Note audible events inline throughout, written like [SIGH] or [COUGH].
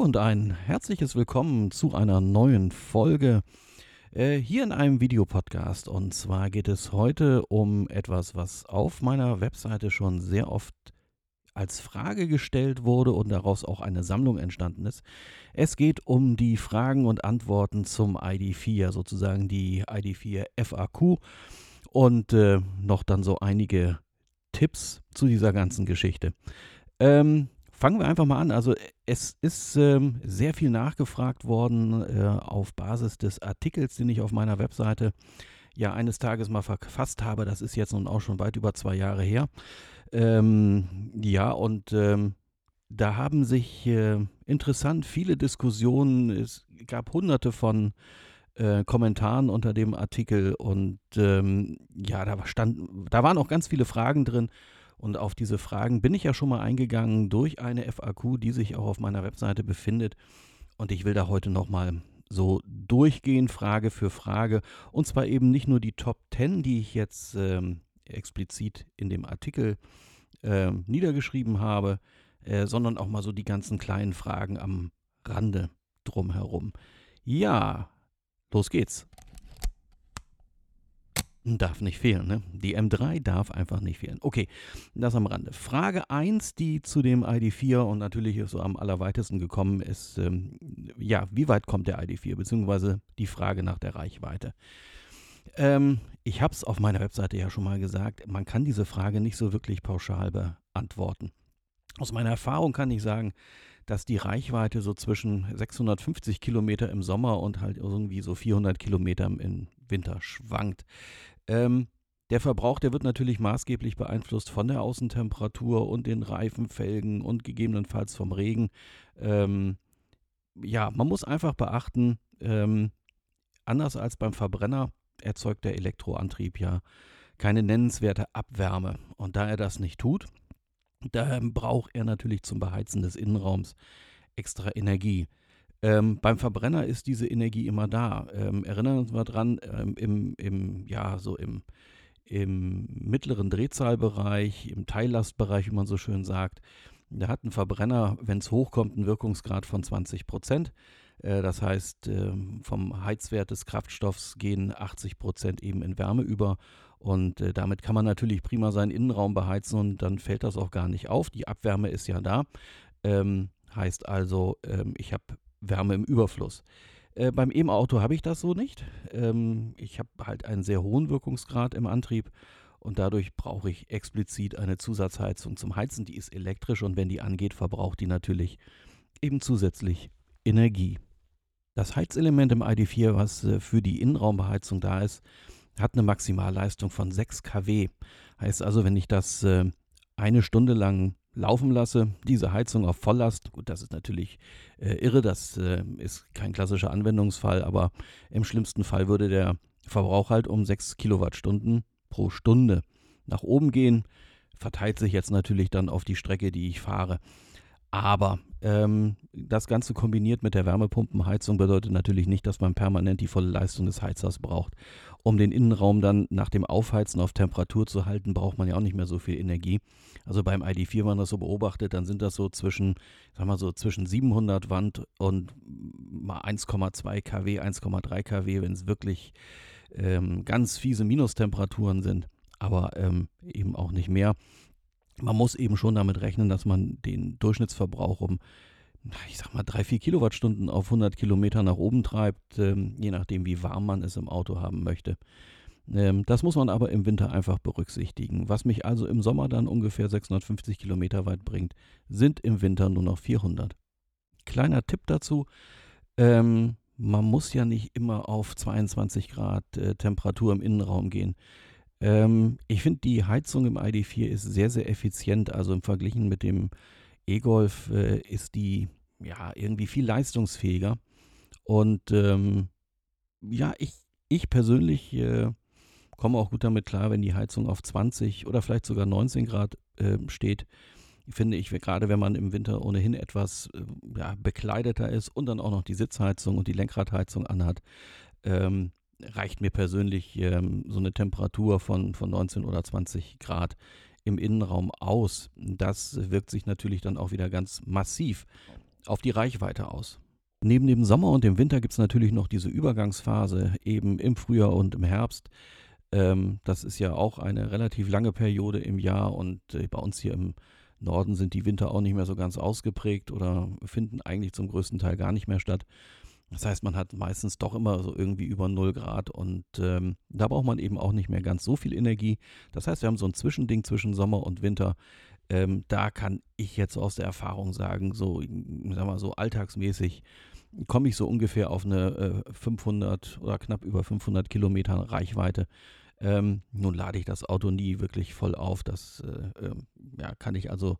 Und ein herzliches Willkommen zu einer neuen Folge äh, hier in einem Videopodcast. Und zwar geht es heute um etwas, was auf meiner Webseite schon sehr oft als Frage gestellt wurde und daraus auch eine Sammlung entstanden ist. Es geht um die Fragen und Antworten zum ID4, sozusagen die ID4 FAQ und äh, noch dann so einige Tipps zu dieser ganzen Geschichte. Ähm, Fangen wir einfach mal an. Also es ist ähm, sehr viel nachgefragt worden äh, auf Basis des Artikels, den ich auf meiner Webseite ja eines Tages mal verfasst habe. Das ist jetzt nun auch schon weit über zwei Jahre her. Ähm, ja, und ähm, da haben sich äh, interessant viele Diskussionen, es gab hunderte von äh, Kommentaren unter dem Artikel und ähm, ja, da, stand, da waren auch ganz viele Fragen drin und auf diese Fragen bin ich ja schon mal eingegangen durch eine FAQ, die sich auch auf meiner Webseite befindet. Und ich will da heute nochmal so durchgehen, Frage für Frage. Und zwar eben nicht nur die Top 10, die ich jetzt ähm, explizit in dem Artikel äh, niedergeschrieben habe, äh, sondern auch mal so die ganzen kleinen Fragen am Rande drumherum. Ja, los geht's. Darf nicht fehlen, ne? Die M3 darf einfach nicht fehlen. Okay, das am Rande. Frage 1, die zu dem ID4 und natürlich so am allerweitesten gekommen ist, ähm, ja, wie weit kommt der ID4, beziehungsweise die Frage nach der Reichweite. Ähm, ich habe es auf meiner Webseite ja schon mal gesagt, man kann diese Frage nicht so wirklich pauschal beantworten. Aus meiner Erfahrung kann ich sagen, dass die Reichweite so zwischen 650 Kilometer im Sommer und halt irgendwie so 400 Kilometer im Winter schwankt. Ähm, der Verbrauch, der wird natürlich maßgeblich beeinflusst von der Außentemperatur und den Reifenfelgen und gegebenenfalls vom Regen. Ähm, ja, man muss einfach beachten, ähm, anders als beim Verbrenner erzeugt der Elektroantrieb ja keine nennenswerte Abwärme. Und da er das nicht tut, da braucht er natürlich zum Beheizen des Innenraums extra Energie. Ähm, beim Verbrenner ist diese Energie immer da. Ähm, erinnern uns mal dran, ähm, im, im, ja, so im, im mittleren Drehzahlbereich, im Teillastbereich, wie man so schön sagt, da hat ein Verbrenner, wenn es hochkommt, einen Wirkungsgrad von 20 Prozent. Äh, das heißt, äh, vom Heizwert des Kraftstoffs gehen 80 Prozent eben in Wärme über. Und äh, damit kann man natürlich prima seinen Innenraum beheizen und dann fällt das auch gar nicht auf. Die Abwärme ist ja da. Ähm, heißt also, ähm, ich habe Wärme im Überfluss. Äh, beim E-Auto habe ich das so nicht. Ähm, ich habe halt einen sehr hohen Wirkungsgrad im Antrieb und dadurch brauche ich explizit eine Zusatzheizung zum Heizen. Die ist elektrisch und wenn die angeht, verbraucht die natürlich eben zusätzlich Energie. Das Heizelement im ID4, was äh, für die Innenraumbeheizung da ist, hat eine Maximalleistung von 6 kW. Heißt also, wenn ich das äh, eine Stunde lang laufen lasse, diese Heizung auf Volllast, gut, das ist natürlich äh, irre, das äh, ist kein klassischer Anwendungsfall, aber im schlimmsten Fall würde der Verbrauch halt um 6 Kilowattstunden pro Stunde nach oben gehen. Verteilt sich jetzt natürlich dann auf die Strecke, die ich fahre. Aber ähm, das Ganze kombiniert mit der Wärmepumpenheizung bedeutet natürlich nicht, dass man permanent die volle Leistung des Heizers braucht. Um den Innenraum dann nach dem Aufheizen auf Temperatur zu halten, braucht man ja auch nicht mehr so viel Energie. Also beim ID4, wenn man das so beobachtet, dann sind das so zwischen, sag mal so zwischen 700 Watt und mal 1,2 kW, 1,3 kW, wenn es wirklich ähm, ganz fiese Minustemperaturen sind, aber ähm, eben auch nicht mehr man muss eben schon damit rechnen, dass man den Durchschnittsverbrauch um, ich sag mal, drei, vier Kilowattstunden auf 100 Kilometer nach oben treibt, ähm, je nachdem, wie warm man es im Auto haben möchte. Ähm, das muss man aber im Winter einfach berücksichtigen. Was mich also im Sommer dann ungefähr 650 Kilometer weit bringt, sind im Winter nur noch 400. Kleiner Tipp dazu. Ähm, man muss ja nicht immer auf 22 Grad äh, Temperatur im Innenraum gehen. Ähm, ich finde, die Heizung im ID4 ist sehr, sehr effizient. Also im Vergleich mit dem E-Golf äh, ist die ja irgendwie viel leistungsfähiger. Und ähm, ja, ich, ich persönlich äh, komme auch gut damit klar, wenn die Heizung auf 20 oder vielleicht sogar 19 Grad äh, steht. Finde ich, gerade wenn man im Winter ohnehin etwas äh, ja, bekleideter ist und dann auch noch die Sitzheizung und die Lenkradheizung anhat, ähm, reicht mir persönlich ähm, so eine Temperatur von, von 19 oder 20 Grad im Innenraum aus. Das wirkt sich natürlich dann auch wieder ganz massiv auf die Reichweite aus. Neben dem Sommer und dem Winter gibt es natürlich noch diese Übergangsphase eben im Frühjahr und im Herbst. Ähm, das ist ja auch eine relativ lange Periode im Jahr und äh, bei uns hier im Norden sind die Winter auch nicht mehr so ganz ausgeprägt oder finden eigentlich zum größten Teil gar nicht mehr statt. Das heißt, man hat meistens doch immer so irgendwie über 0 Grad und ähm, da braucht man eben auch nicht mehr ganz so viel Energie. Das heißt, wir haben so ein Zwischending zwischen Sommer und Winter. Ähm, da kann ich jetzt aus der Erfahrung sagen, so, sag mal, so alltagsmäßig komme ich so ungefähr auf eine äh, 500 oder knapp über 500 Kilometer Reichweite. Ähm, nun lade ich das Auto nie wirklich voll auf. Das äh, äh, ja, kann ich also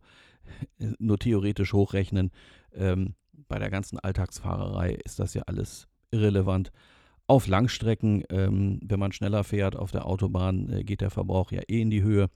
nur theoretisch hochrechnen. Ähm, bei der ganzen Alltagsfahrerei ist das ja alles irrelevant. Auf Langstrecken, ähm, wenn man schneller fährt auf der Autobahn, äh, geht der Verbrauch ja eh in die Höhe.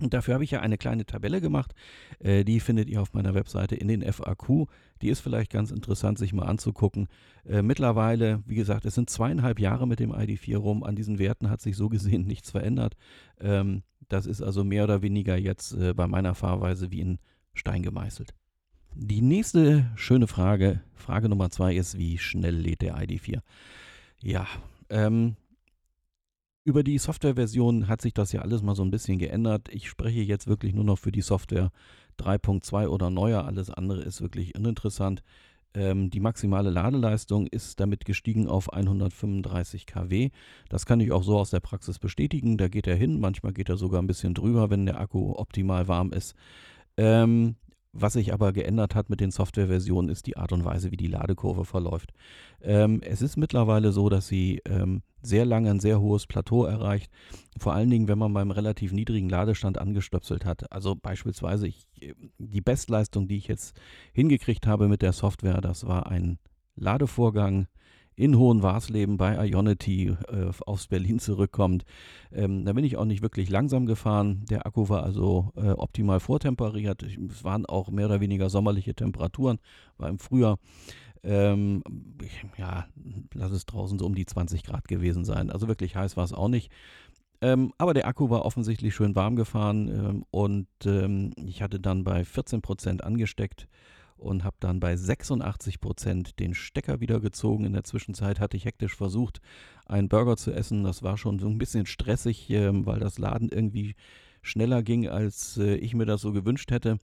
Und dafür habe ich ja eine kleine Tabelle gemacht. Äh, die findet ihr auf meiner Webseite in den FAQ. Die ist vielleicht ganz interessant, sich mal anzugucken. Äh, mittlerweile, wie gesagt, es sind zweieinhalb Jahre mit dem ID4 rum. An diesen Werten hat sich so gesehen [LAUGHS] nichts verändert. Ähm, das ist also mehr oder weniger jetzt äh, bei meiner Fahrweise wie in Stein gemeißelt. Die nächste schöne Frage, Frage Nummer zwei ist, wie schnell lädt der ID4? Ja, ähm, über die Softwareversion hat sich das ja alles mal so ein bisschen geändert. Ich spreche jetzt wirklich nur noch für die Software 3.2 oder neuer. Alles andere ist wirklich uninteressant. Ähm, die maximale Ladeleistung ist damit gestiegen auf 135 kW. Das kann ich auch so aus der Praxis bestätigen. Da geht er hin. Manchmal geht er sogar ein bisschen drüber, wenn der Akku optimal warm ist. Ähm, was sich aber geändert hat mit den Softwareversionen, ist die Art und Weise, wie die Ladekurve verläuft. Ähm, es ist mittlerweile so, dass sie ähm, sehr lange ein sehr hohes Plateau erreicht. Vor allen Dingen, wenn man beim relativ niedrigen Ladestand angestöpselt hat. Also beispielsweise ich, die Bestleistung, die ich jetzt hingekriegt habe mit der Software, das war ein Ladevorgang in Hohenwarsleben bei Ionity äh, aufs Berlin zurückkommt. Ähm, da bin ich auch nicht wirklich langsam gefahren. Der Akku war also äh, optimal vortemperiert. Es waren auch mehr oder weniger sommerliche Temperaturen, war im Frühjahr. Ähm, ja, lass es draußen so um die 20 Grad gewesen sein. Also wirklich heiß war es auch nicht. Ähm, aber der Akku war offensichtlich schön warm gefahren ähm, und ähm, ich hatte dann bei 14 Prozent angesteckt und habe dann bei 86 Prozent den Stecker wieder gezogen. In der Zwischenzeit hatte ich hektisch versucht, einen Burger zu essen. Das war schon so ein bisschen stressig, äh, weil das Laden irgendwie schneller ging, als äh, ich mir das so gewünscht hätte.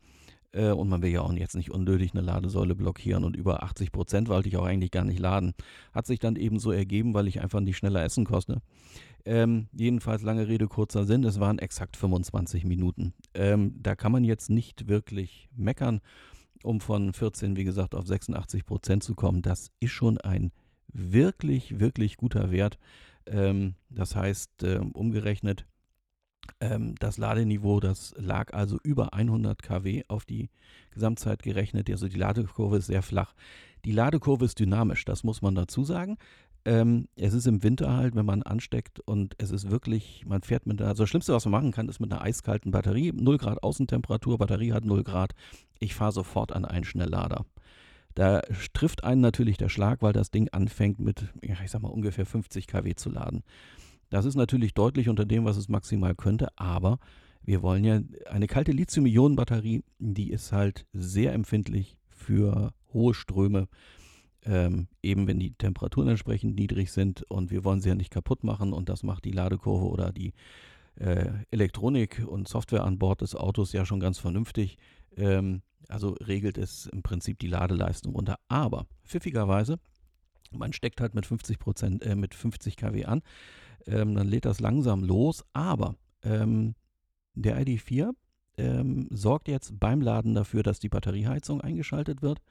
Äh, und man will ja auch jetzt nicht unnötig eine Ladesäule blockieren und über 80 Prozent wollte ich auch eigentlich gar nicht laden. Hat sich dann eben so ergeben, weil ich einfach nicht schneller essen konnte. Ähm, jedenfalls lange Rede, kurzer Sinn, es waren exakt 25 Minuten. Ähm, da kann man jetzt nicht wirklich meckern um von 14, wie gesagt, auf 86 Prozent zu kommen. Das ist schon ein wirklich, wirklich guter Wert. Ähm, das heißt, äh, umgerechnet, ähm, das Ladeniveau, das lag also über 100 kW auf die Gesamtzeit gerechnet. Also die Ladekurve ist sehr flach. Die Ladekurve ist dynamisch, das muss man dazu sagen. Ähm, es ist im Winter halt, wenn man ansteckt und es ist wirklich, man fährt mit der, also das Schlimmste, was man machen kann, ist mit einer eiskalten Batterie, 0 Grad Außentemperatur, Batterie hat 0 Grad, ich fahre sofort an einen Schnelllader. Da trifft einen natürlich der Schlag, weil das Ding anfängt mit, ja, ich sag mal, ungefähr 50 kW zu laden. Das ist natürlich deutlich unter dem, was es maximal könnte, aber wir wollen ja eine kalte Lithium-Ionen-Batterie, die ist halt sehr empfindlich für hohe Ströme ähm, eben wenn die Temperaturen entsprechend niedrig sind und wir wollen sie ja nicht kaputt machen und das macht die Ladekurve oder die äh, Elektronik und Software an Bord des Autos ja schon ganz vernünftig. Ähm, also regelt es im Prinzip die Ladeleistung runter. Aber pfiffigerweise, man steckt halt mit 50 Prozent, äh, mit 50 kW an, ähm, dann lädt das langsam los, aber ähm, der ID4 ähm, sorgt jetzt beim Laden dafür, dass die Batterieheizung eingeschaltet wird.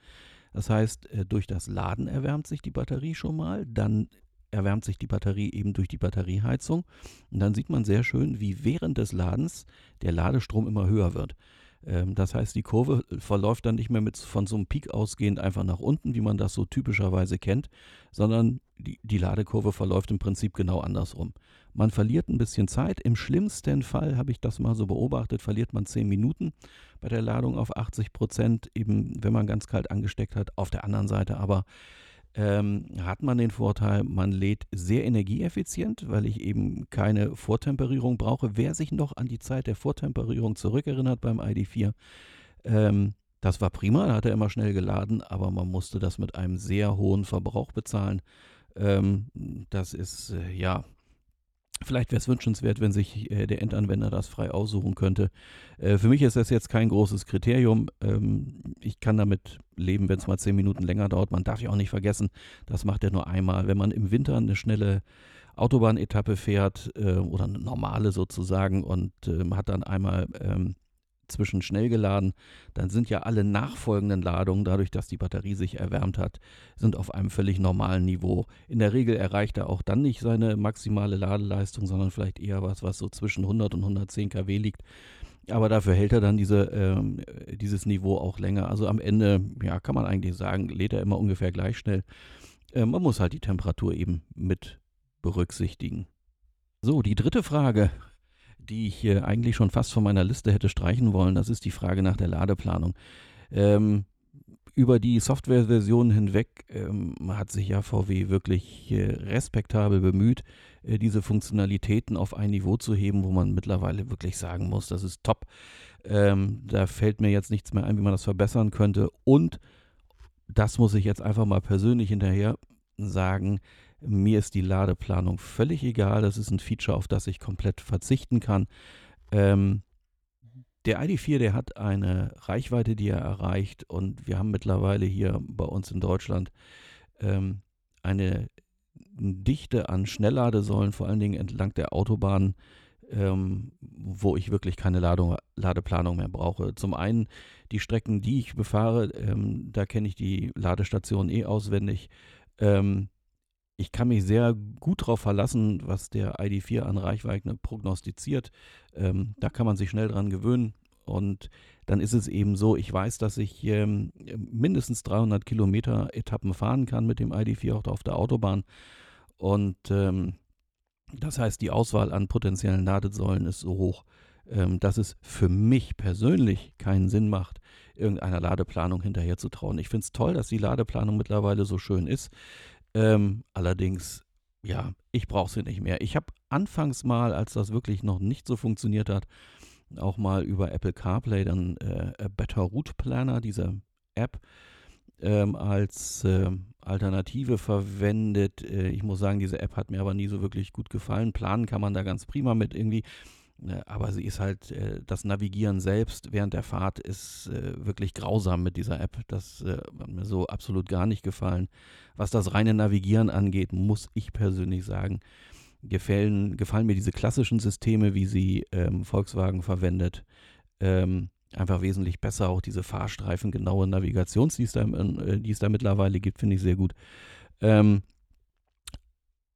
Das heißt, äh, durch das Laden erwärmt sich die Batterie schon mal, dann erwärmt sich die Batterie eben durch die Batterieheizung und dann sieht man sehr schön, wie während des Ladens der Ladestrom immer höher wird. Ähm, das heißt, die Kurve verläuft dann nicht mehr mit von so einem Peak ausgehend einfach nach unten, wie man das so typischerweise kennt, sondern die, die Ladekurve verläuft im Prinzip genau andersrum. Man verliert ein bisschen Zeit. Im schlimmsten Fall habe ich das mal so beobachtet, verliert man 10 Minuten bei der Ladung auf 80 Prozent, eben wenn man ganz kalt angesteckt hat. Auf der anderen Seite aber ähm, hat man den Vorteil, man lädt sehr energieeffizient, weil ich eben keine Vortemperierung brauche. Wer sich noch an die Zeit der Vortemperierung zurückerinnert beim ID4, ähm, Das war prima, da hat er immer schnell geladen, aber man musste das mit einem sehr hohen Verbrauch bezahlen. Ähm, das ist, äh, ja, Vielleicht wäre es wünschenswert, wenn sich äh, der Endanwender das frei aussuchen könnte. Äh, für mich ist das jetzt kein großes Kriterium. Ähm, ich kann damit leben, wenn es mal zehn Minuten länger dauert. Man darf ja auch nicht vergessen, das macht er nur einmal. Wenn man im Winter eine schnelle Autobahnetappe fährt äh, oder eine normale sozusagen und ähm, hat dann einmal ähm, zwischen schnell geladen, dann sind ja alle nachfolgenden Ladungen, dadurch, dass die Batterie sich erwärmt hat, sind auf einem völlig normalen Niveau. In der Regel erreicht er auch dann nicht seine maximale Ladeleistung, sondern vielleicht eher was, was so zwischen 100 und 110 kW liegt. Aber dafür hält er dann diese, ähm, dieses Niveau auch länger. Also am Ende, ja, kann man eigentlich sagen, lädt er immer ungefähr gleich schnell. Äh, man muss halt die Temperatur eben mit berücksichtigen. So, die dritte Frage die ich äh, eigentlich schon fast von meiner Liste hätte streichen wollen. Das ist die Frage nach der Ladeplanung. Ähm, über die Softwareversionen hinweg ähm, hat sich ja VW wirklich äh, respektabel bemüht, äh, diese Funktionalitäten auf ein Niveau zu heben, wo man mittlerweile wirklich sagen muss, das ist top. Ähm, da fällt mir jetzt nichts mehr ein, wie man das verbessern könnte. Und das muss ich jetzt einfach mal persönlich hinterher sagen, mir ist die Ladeplanung völlig egal. Das ist ein Feature, auf das ich komplett verzichten kann. Ähm, der ID4, der hat eine Reichweite, die er erreicht und wir haben mittlerweile hier bei uns in Deutschland ähm, eine Dichte an Schnellladesäulen, vor allen Dingen entlang der Autobahn, ähm, wo ich wirklich keine Ladung, Ladeplanung mehr brauche. Zum einen die Strecken, die ich befahre, ähm, da kenne ich die Ladestationen eh auswendig. Ähm, ich kann mich sehr gut darauf verlassen, was der ID4 an Reichweite prognostiziert. Ähm, da kann man sich schnell dran gewöhnen. Und dann ist es eben so, ich weiß, dass ich ähm, mindestens 300 Kilometer Etappen fahren kann mit dem ID4 auch auf der Autobahn. Und ähm, das heißt, die Auswahl an potenziellen Ladesäulen ist so hoch, ähm, dass es für mich persönlich keinen Sinn macht, irgendeiner Ladeplanung hinterher zu trauen. Ich finde es toll, dass die Ladeplanung mittlerweile so schön ist. Ähm, allerdings, ja, ich brauche sie nicht mehr. Ich habe anfangs mal, als das wirklich noch nicht so funktioniert hat, auch mal über Apple CarPlay dann äh, Better Route Planner, diese App, ähm, als äh, Alternative verwendet. Äh, ich muss sagen, diese App hat mir aber nie so wirklich gut gefallen. Planen kann man da ganz prima mit irgendwie. Ne, aber sie ist halt, äh, das Navigieren selbst während der Fahrt ist äh, wirklich grausam mit dieser App. Das äh, hat mir so absolut gar nicht gefallen. Was das reine Navigieren angeht, muss ich persönlich sagen, gefallen, gefallen mir diese klassischen Systeme, wie sie ähm, Volkswagen verwendet, ähm, einfach wesentlich besser. Auch diese fahrstreifengenaue Navigations, die es da, die es da mittlerweile gibt, finde ich sehr gut. Ähm,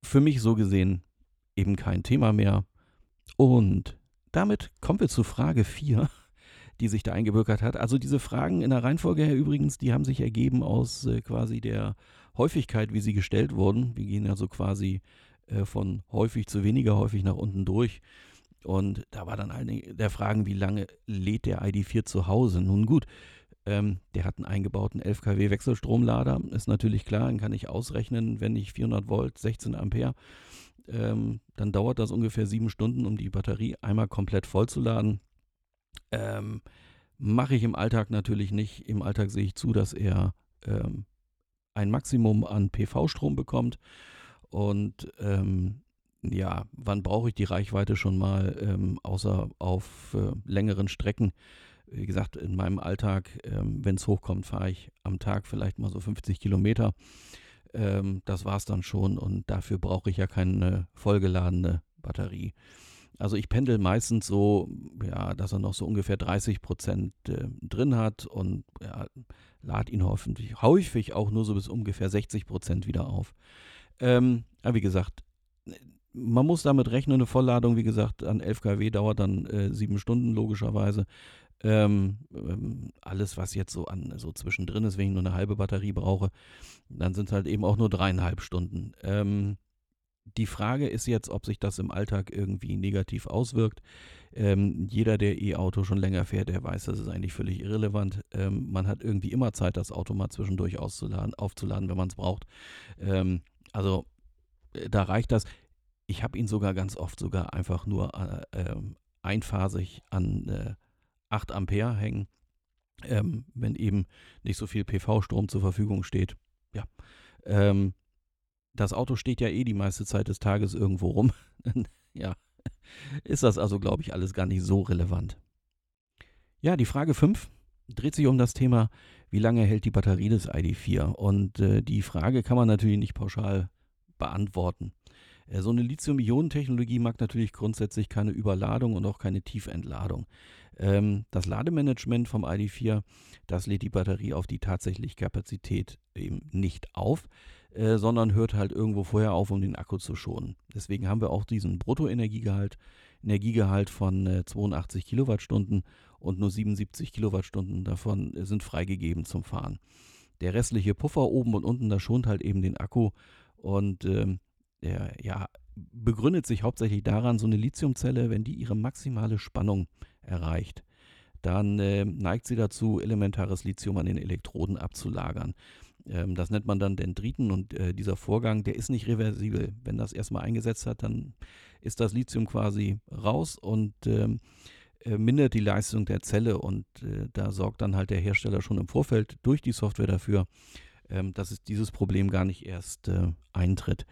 für mich so gesehen eben kein Thema mehr und damit kommen wir zu Frage 4, die sich da eingebürgert hat. Also diese Fragen in der Reihenfolge her übrigens, die haben sich ergeben aus äh, quasi der Häufigkeit, wie sie gestellt wurden. Wir gehen also quasi äh, von häufig zu weniger häufig nach unten durch. Und da war dann eine der Fragen, wie lange lädt der ID4 zu Hause? Nun gut, ähm, der hat einen eingebauten 11 kW Wechselstromlader. Ist natürlich klar, dann kann ich ausrechnen, wenn ich 400 Volt, 16 Ampere ähm, dann dauert das ungefähr sieben Stunden, um die Batterie einmal komplett vollzuladen. Ähm, Mache ich im Alltag natürlich nicht. Im Alltag sehe ich zu, dass er ähm, ein Maximum an PV-Strom bekommt. Und ähm, ja, wann brauche ich die Reichweite schon mal, ähm, außer auf äh, längeren Strecken? Wie gesagt, in meinem Alltag, ähm, wenn es hochkommt, fahre ich am Tag vielleicht mal so 50 Kilometer. Ähm, das war es dann schon und dafür brauche ich ja keine vollgeladene Batterie. Also ich pendel meistens so, ja, dass er noch so ungefähr 30 Prozent äh, drin hat und ja, lad ihn hoffentlich häufig auch nur so bis ungefähr 60 Prozent wieder auf. Ähm, aber wie gesagt, man muss damit rechnen, eine Vollladung, wie gesagt, an 11 kW dauert dann äh, sieben Stunden logischerweise. Ähm, ähm, alles, was jetzt so an so zwischendrin ist, wenn ich nur eine halbe Batterie brauche, dann sind es halt eben auch nur dreieinhalb Stunden. Ähm, die Frage ist jetzt, ob sich das im Alltag irgendwie negativ auswirkt. Ähm, jeder, der E-Auto schon länger fährt, der weiß, das ist eigentlich völlig irrelevant. Ähm, man hat irgendwie immer Zeit, das Auto mal zwischendurch auszuladen, aufzuladen, wenn man es braucht. Ähm, also äh, da reicht das. Ich habe ihn sogar ganz oft sogar einfach nur äh, ähm, einphasig an äh, 8 Ampere hängen. ähm, wenn eben nicht so viel PV-Strom zur Verfügung steht. Ja. Ähm, das Auto steht ja eh die meiste Zeit des Tages irgendwo rum. [LAUGHS] ja, ist das also, glaube ich, alles gar nicht so relevant. Ja, die Frage 5 dreht sich um das Thema, wie lange hält die Batterie des ID4? Und äh, die Frage kann man natürlich nicht pauschal beantworten. Äh, so eine Lithium-Ionen-Technologie mag natürlich grundsätzlich keine Überladung und auch keine Tiefentladung. Ähm, das Lademanagement vom ID4, das lädt die Batterie auf die tatsächliche Kapazität eben nicht auf, äh, sondern hört halt irgendwo vorher auf, um den Akku zu schonen. Deswegen haben wir auch diesen Bruttoenergiegehalt Energiegehalt von äh, 82 Kilowattstunden und nur 77 Kilowattstunden davon sind freigegeben zum Fahren. Der restliche Puffer oben und unten, da schont halt eben den Akku und ähm, der ja, begründet sich hauptsächlich daran, so eine Lithiumzelle, wenn die ihre maximale Spannung erreicht, dann äh, neigt sie dazu, elementares Lithium an den Elektroden abzulagern. Ähm, das nennt man dann Dendriten und äh, dieser Vorgang, der ist nicht reversibel. Wenn das erstmal eingesetzt hat, dann ist das Lithium quasi raus und ähm, äh, mindert die Leistung der Zelle und äh, da sorgt dann halt der Hersteller schon im Vorfeld durch die Software dafür, ähm, dass es dieses Problem gar nicht erst äh, eintritt.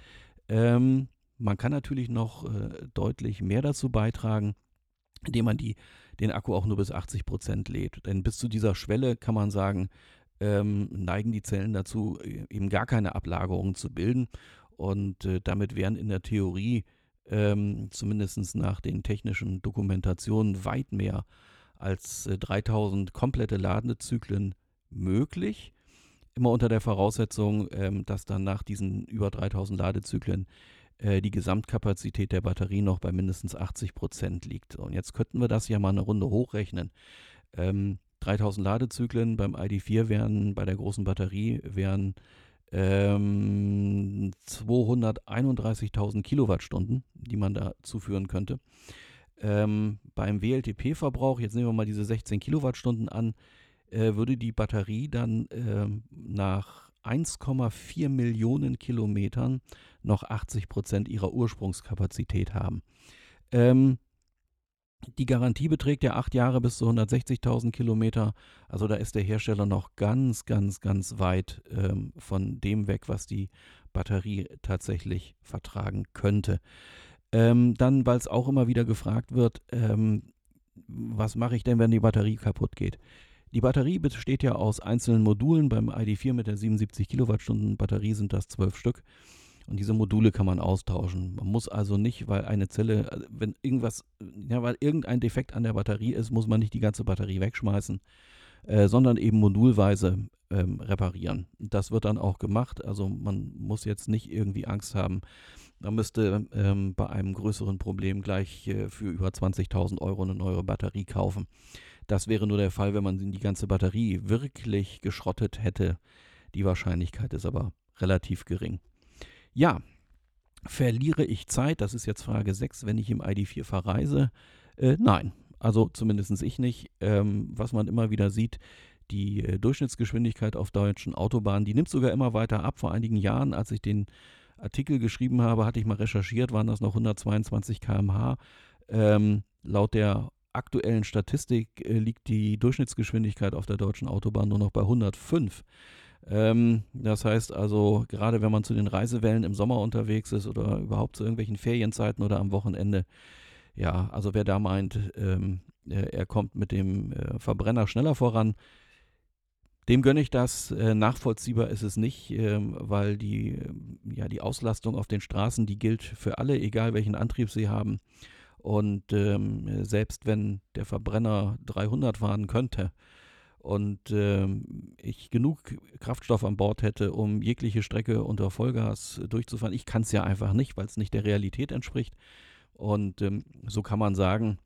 Ähm, man kann natürlich noch äh, deutlich mehr dazu beitragen, indem man die, den Akku auch nur bis 80 Prozent lädt. Denn bis zu dieser Schwelle kann man sagen, ähm, neigen die Zellen dazu, e, eben gar keine Ablagerungen zu bilden. Und äh, damit wären in der Theorie, ähm, zumindest nach den technischen Dokumentationen, weit mehr als äh, 3000 komplette Ladezyklen möglich. Immer unter der Voraussetzung, ähm, dass dann nach diesen über 3000 Ladezyklen äh, die Gesamtkapazität der Batterie noch bei mindestens 80 Prozent liegt. Und jetzt könnten wir das ja mal eine Runde hochrechnen. Ähm, 3000 Ladezyklen beim ID4 wären, bei der großen Batterie wären ähm, 231.000 Kilowattstunden, die man da zuführen könnte. Ähm, beim WLTP-Verbrauch, jetzt nehmen wir mal diese 16 Kilowattstunden an, äh, würde die Batterie dann äh, nach 1,4 Millionen Kilometern noch 80 Prozent ihrer Ursprungskapazität haben. Ähm, die Garantie beträgt ja acht Jahre bis zu 160.000 Kilometer. Also da ist der Hersteller noch ganz, ganz, ganz weit ähm, von dem weg, was die Batterie tatsächlich vertragen könnte. Ähm, dann, weil es auch immer wieder gefragt wird, ähm, was mache ich denn, wenn die Batterie kaputt geht? Die Batterie besteht ja aus einzelnen Modulen. Beim ID4 mit der 77 Kilowattstunden Batterie sind das zwölf Stück. Und diese Module kann man austauschen. Man muss also nicht, weil eine Zelle, äh, wenn irgendwas, ja, weil irgendein Defekt an der Batterie ist, muss man nicht die ganze Batterie wegschmeißen, äh, sondern eben modulweise ähm, reparieren. Das wird dann auch gemacht. Also man muss jetzt nicht irgendwie Angst haben. Man müsste ähm, bei einem größeren Problem gleich äh, für über 20.000 Euro eine neue Batterie kaufen. Das wäre nur der Fall, wenn man die ganze Batterie wirklich geschrottet hätte. Die Wahrscheinlichkeit ist aber relativ gering. Ja, verliere ich Zeit? Das ist jetzt Frage 6, wenn ich im ID4 verreise. Äh, nein, also zumindest ich nicht. Ähm, was man immer wieder sieht, die äh, Durchschnittsgeschwindigkeit auf deutschen Autobahnen, die nimmt sogar immer weiter ab. Vor einigen Jahren, als ich den Artikel geschrieben habe, hatte ich mal recherchiert, waren das noch 122 km/h. Ähm, laut der aktuellen Statistik äh, liegt die Durchschnittsgeschwindigkeit auf der deutschen Autobahn nur noch bei 105. Ähm, das heißt also, gerade wenn man zu den Reisewellen im Sommer unterwegs ist oder überhaupt zu irgendwelchen Ferienzeiten oder am Wochenende, ja, also wer da meint, ähm, er, er, kommt mit dem äh, Verbrenner schneller voran, dem gönne ich das. Äh, nachvollziehbar ist es nicht, ähm, weil die, ja, die Auslastung auf den Straßen, die gilt für alle, egal welchen Antrieb sie haben. Und ähm, selbst wenn der Verbrenner 300 fahren könnte, und äh, ich genug Kraftstoff an Bord hätte, um jegliche Strecke unter Vollgas durchzufahren. Ich kann es ja einfach nicht, weil es nicht der Realität entspricht. Und ähm, so kann man sagen,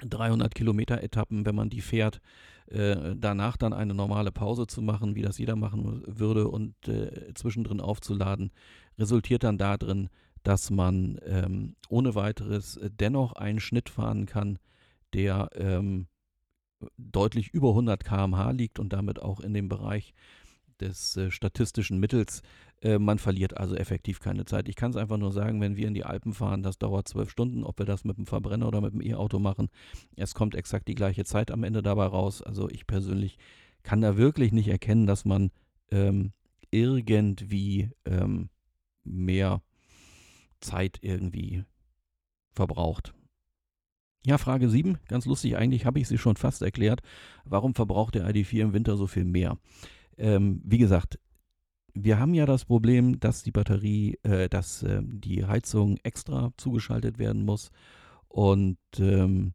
300 Kilometer Etappen, wenn man die fährt, äh, danach dann eine normale Pause zu machen, wie das jeder machen würde und äh, zwischendrin aufzuladen, resultiert dann darin, dass man ähm, ohne weiteres dennoch einen Schnitt fahren kann, der ähm, deutlich über 100 km/h liegt und damit auch in dem Bereich des äh, statistischen Mittels. Äh, man verliert also effektiv keine Zeit. Ich kann es einfach nur sagen, wenn wir in die Alpen fahren, das dauert zwölf Stunden, ob wir das mit dem Verbrenner oder mit dem E-Auto machen. Es kommt exakt die gleiche Zeit am Ende dabei raus. Also ich persönlich kann da wirklich nicht erkennen, dass man ähm, irgendwie ähm, mehr Zeit irgendwie verbraucht. Ja, Frage 7, ganz lustig, eigentlich habe ich sie schon fast erklärt. Warum verbraucht der ID4 im Winter so viel mehr? Ähm, wie gesagt, wir haben ja das Problem, dass die Batterie, äh, dass äh, die Heizung extra zugeschaltet werden muss. Und ähm,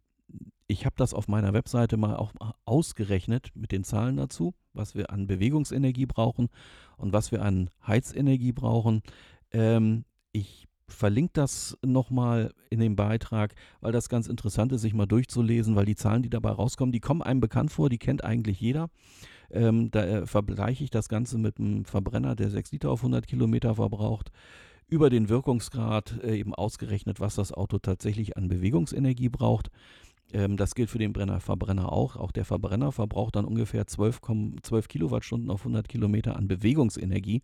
ich habe das auf meiner Webseite mal auch ausgerechnet mit den Zahlen dazu, was wir an Bewegungsenergie brauchen und was wir an Heizenergie brauchen. Ähm, ich verlinke das nochmal in dem Beitrag, weil das ganz interessant ist, sich mal durchzulesen, weil die Zahlen, die dabei rauskommen, die kommen einem bekannt vor, die kennt eigentlich jeder. Ähm, da äh, vergleiche ich das Ganze mit einem Verbrenner, der 6 Liter auf 100 Kilometer verbraucht, über den Wirkungsgrad äh, eben ausgerechnet, was das Auto tatsächlich an Bewegungsenergie braucht. Ähm, das gilt für den Brenner, Verbrenner auch. Auch der Verbrenner verbraucht dann ungefähr 12, 12 Kilowattstunden auf 100 Kilometer an Bewegungsenergie.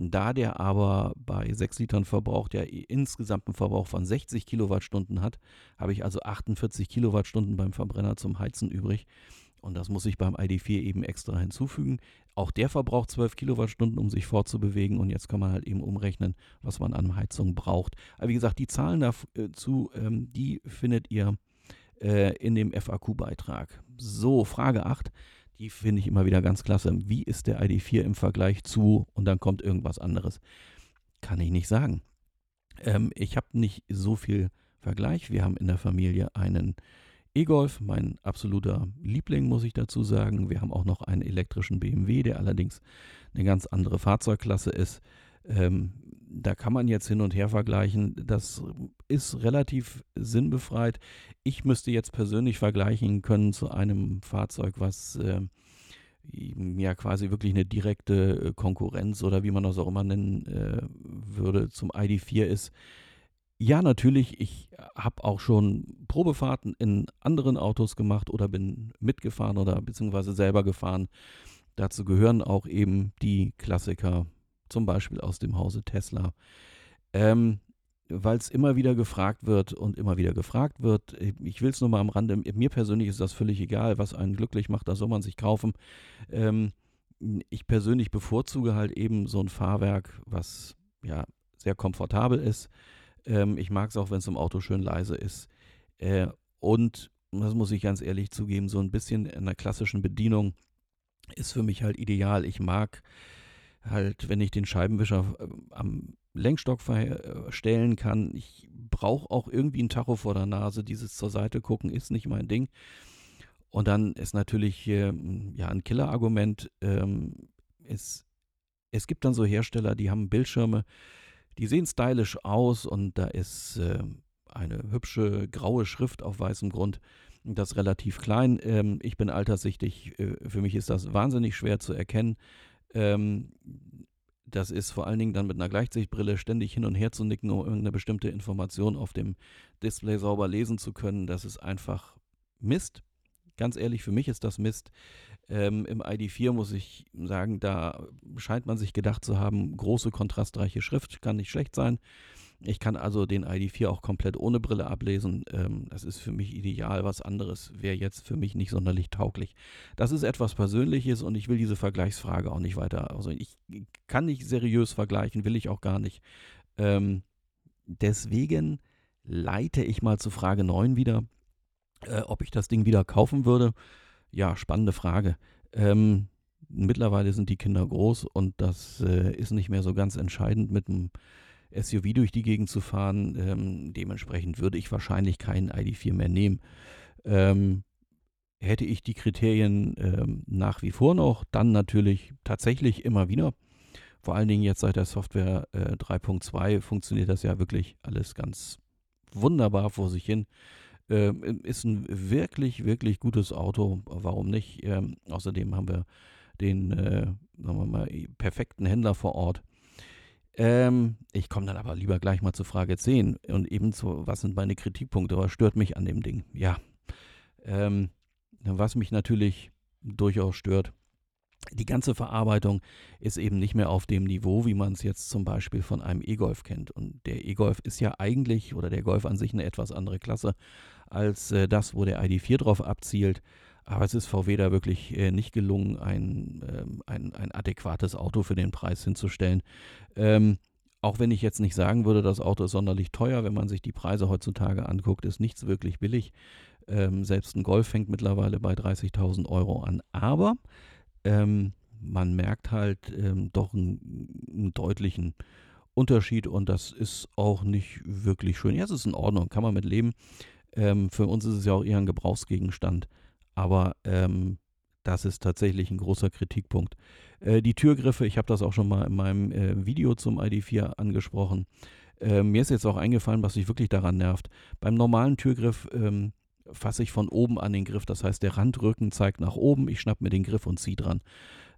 Da der aber bei 6 Litern verbraucht ja insgesamt einen Verbrauch von 60 Kilowattstunden hat, habe ich also 48 Kilowattstunden beim Verbrenner zum Heizen übrig. Und das muss ich beim ID4 eben extra hinzufügen. Auch der verbraucht 12 Kilowattstunden, um sich fortzubewegen. Und jetzt kann man halt eben umrechnen, was man an Heizung braucht. Aber wie gesagt, die Zahlen dazu, ähm, die findet ihr äh, in dem FAQ-Beitrag. So, Frage 8 die finde ich immer wieder ganz klasse. Wie ist der ID4 im Vergleich zu und dann kommt irgendwas anderes? Kann ich nicht sagen. Ähm, ich habe nicht so viel Vergleich. Wir haben in der Familie einen E-Golf, mein absoluter Liebling, muss ich dazu sagen. Wir haben auch noch einen elektrischen BMW, der allerdings eine ganz andere Fahrzeugklasse ist. Ähm, da kann man jetzt hin und her vergleichen. Das ist relativ sinnbefreit. Ich müsste jetzt persönlich vergleichen können zu einem Fahrzeug, was äh, ja quasi wirklich eine direkte äh, Konkurrenz oder wie man das auch immer nennen äh, würde zum ID4 ist. Ja, natürlich, ich habe auch schon Probefahrten in anderen Autos gemacht oder bin mitgefahren oder beziehungsweise selber gefahren. Dazu gehören auch eben die Klassiker zum Beispiel aus dem Hause Tesla. Ähm, weil es immer wieder gefragt wird und immer wieder gefragt wird. Ich will es nur mal am Rande, mir persönlich ist das völlig egal, was einen glücklich macht, da soll man sich kaufen. Ähm, ich persönlich bevorzuge halt eben so ein Fahrwerk, was ja sehr komfortabel ist. Ähm, ich mag es auch, wenn es im Auto schön leise ist. Äh, und, das muss ich ganz ehrlich zugeben, so ein bisschen in der klassischen Bedienung ist für mich halt ideal. Ich mag halt, wenn ich den Scheibenwischer äh, am Lenkstock verstellen kann. Ich brauche auch irgendwie ein Tacho vor der Nase. Dieses zur Seite gucken ist nicht mein Ding. Und dann ist natürlich äh, ja ein Killer-Argument. Ähm, es, es gibt dann so Hersteller, die haben Bildschirme, die sehen stylisch aus und da ist äh, eine hübsche graue Schrift auf weißem Grund. Das ist relativ klein. Ähm, ich bin alterssichtig. Äh, für mich ist das wahnsinnig schwer zu erkennen. Ähm, das ist vor allen Dingen dann mit einer Gleichsichtbrille ständig hin und her zu nicken, um irgendeine bestimmte Information auf dem Display sauber lesen zu können. Das ist einfach Mist. Ganz ehrlich, für mich ist das Mist. Ähm, Im ID4 muss ich sagen, da scheint man sich gedacht zu haben, große kontrastreiche Schrift kann nicht schlecht sein. Ich kann also den ID4 auch komplett ohne Brille ablesen. Ähm, das ist für mich ideal. Was anderes wäre jetzt für mich nicht sonderlich tauglich. Das ist etwas Persönliches und ich will diese Vergleichsfrage auch nicht weiter. Also ich kann nicht seriös vergleichen, will ich auch gar nicht. Ähm, deswegen leite ich mal zu Frage 9 wieder, äh, ob ich das Ding wieder kaufen würde. Ja, spannende Frage. Ähm, mittlerweile sind die Kinder groß und das äh, ist nicht mehr so ganz entscheidend mit dem SUV durch die Gegend zu fahren. Ähm, dementsprechend würde ich wahrscheinlich keinen ID4 mehr nehmen. Ähm, hätte ich die Kriterien ähm, nach wie vor noch, dann natürlich tatsächlich immer wieder. Vor allen Dingen jetzt seit der Software äh, 3.2 funktioniert das ja wirklich alles ganz wunderbar vor sich hin. Ähm, ist ein wirklich, wirklich gutes Auto. Warum nicht? Ähm, außerdem haben wir den, äh, sagen wir mal, perfekten Händler vor Ort. Ähm, ich komme dann aber lieber gleich mal zu Frage 10 und ebenso, was sind meine Kritikpunkte, was stört mich an dem Ding? Ja, ähm, was mich natürlich durchaus stört, die ganze Verarbeitung ist eben nicht mehr auf dem Niveau, wie man es jetzt zum Beispiel von einem E-Golf kennt. Und der E-Golf ist ja eigentlich, oder der Golf an sich, eine etwas andere Klasse als äh, das, wo der ID4 drauf abzielt. Aber es ist VW da wirklich äh, nicht gelungen, ein, ähm, ein, ein adäquates Auto für den Preis hinzustellen. Ähm, auch wenn ich jetzt nicht sagen würde, das Auto ist sonderlich teuer, wenn man sich die Preise heutzutage anguckt, ist nichts wirklich billig. Ähm, selbst ein Golf fängt mittlerweile bei 30.000 Euro an. Aber ähm, man merkt halt ähm, doch einen, einen, deutlichen Unterschied und das ist auch nicht wirklich schön. Ja, es ist in Ordnung, kann man mit leben. Ähm, für uns ist es ja auch eher ein Gebrauchsgegenstand, aber ähm, das ist tatsächlich ein großer Kritikpunkt. Äh, die Türgriffe, ich habe das auch schon mal in meinem äh, Video zum ID4 angesprochen. Äh, mir ist jetzt auch eingefallen, was mich wirklich daran nervt. Beim normalen Türgriff ähm, fasse ich von oben an den Griff. Das heißt, der Randrücken zeigt nach oben, ich schnappe mir den Griff und ziehe dran.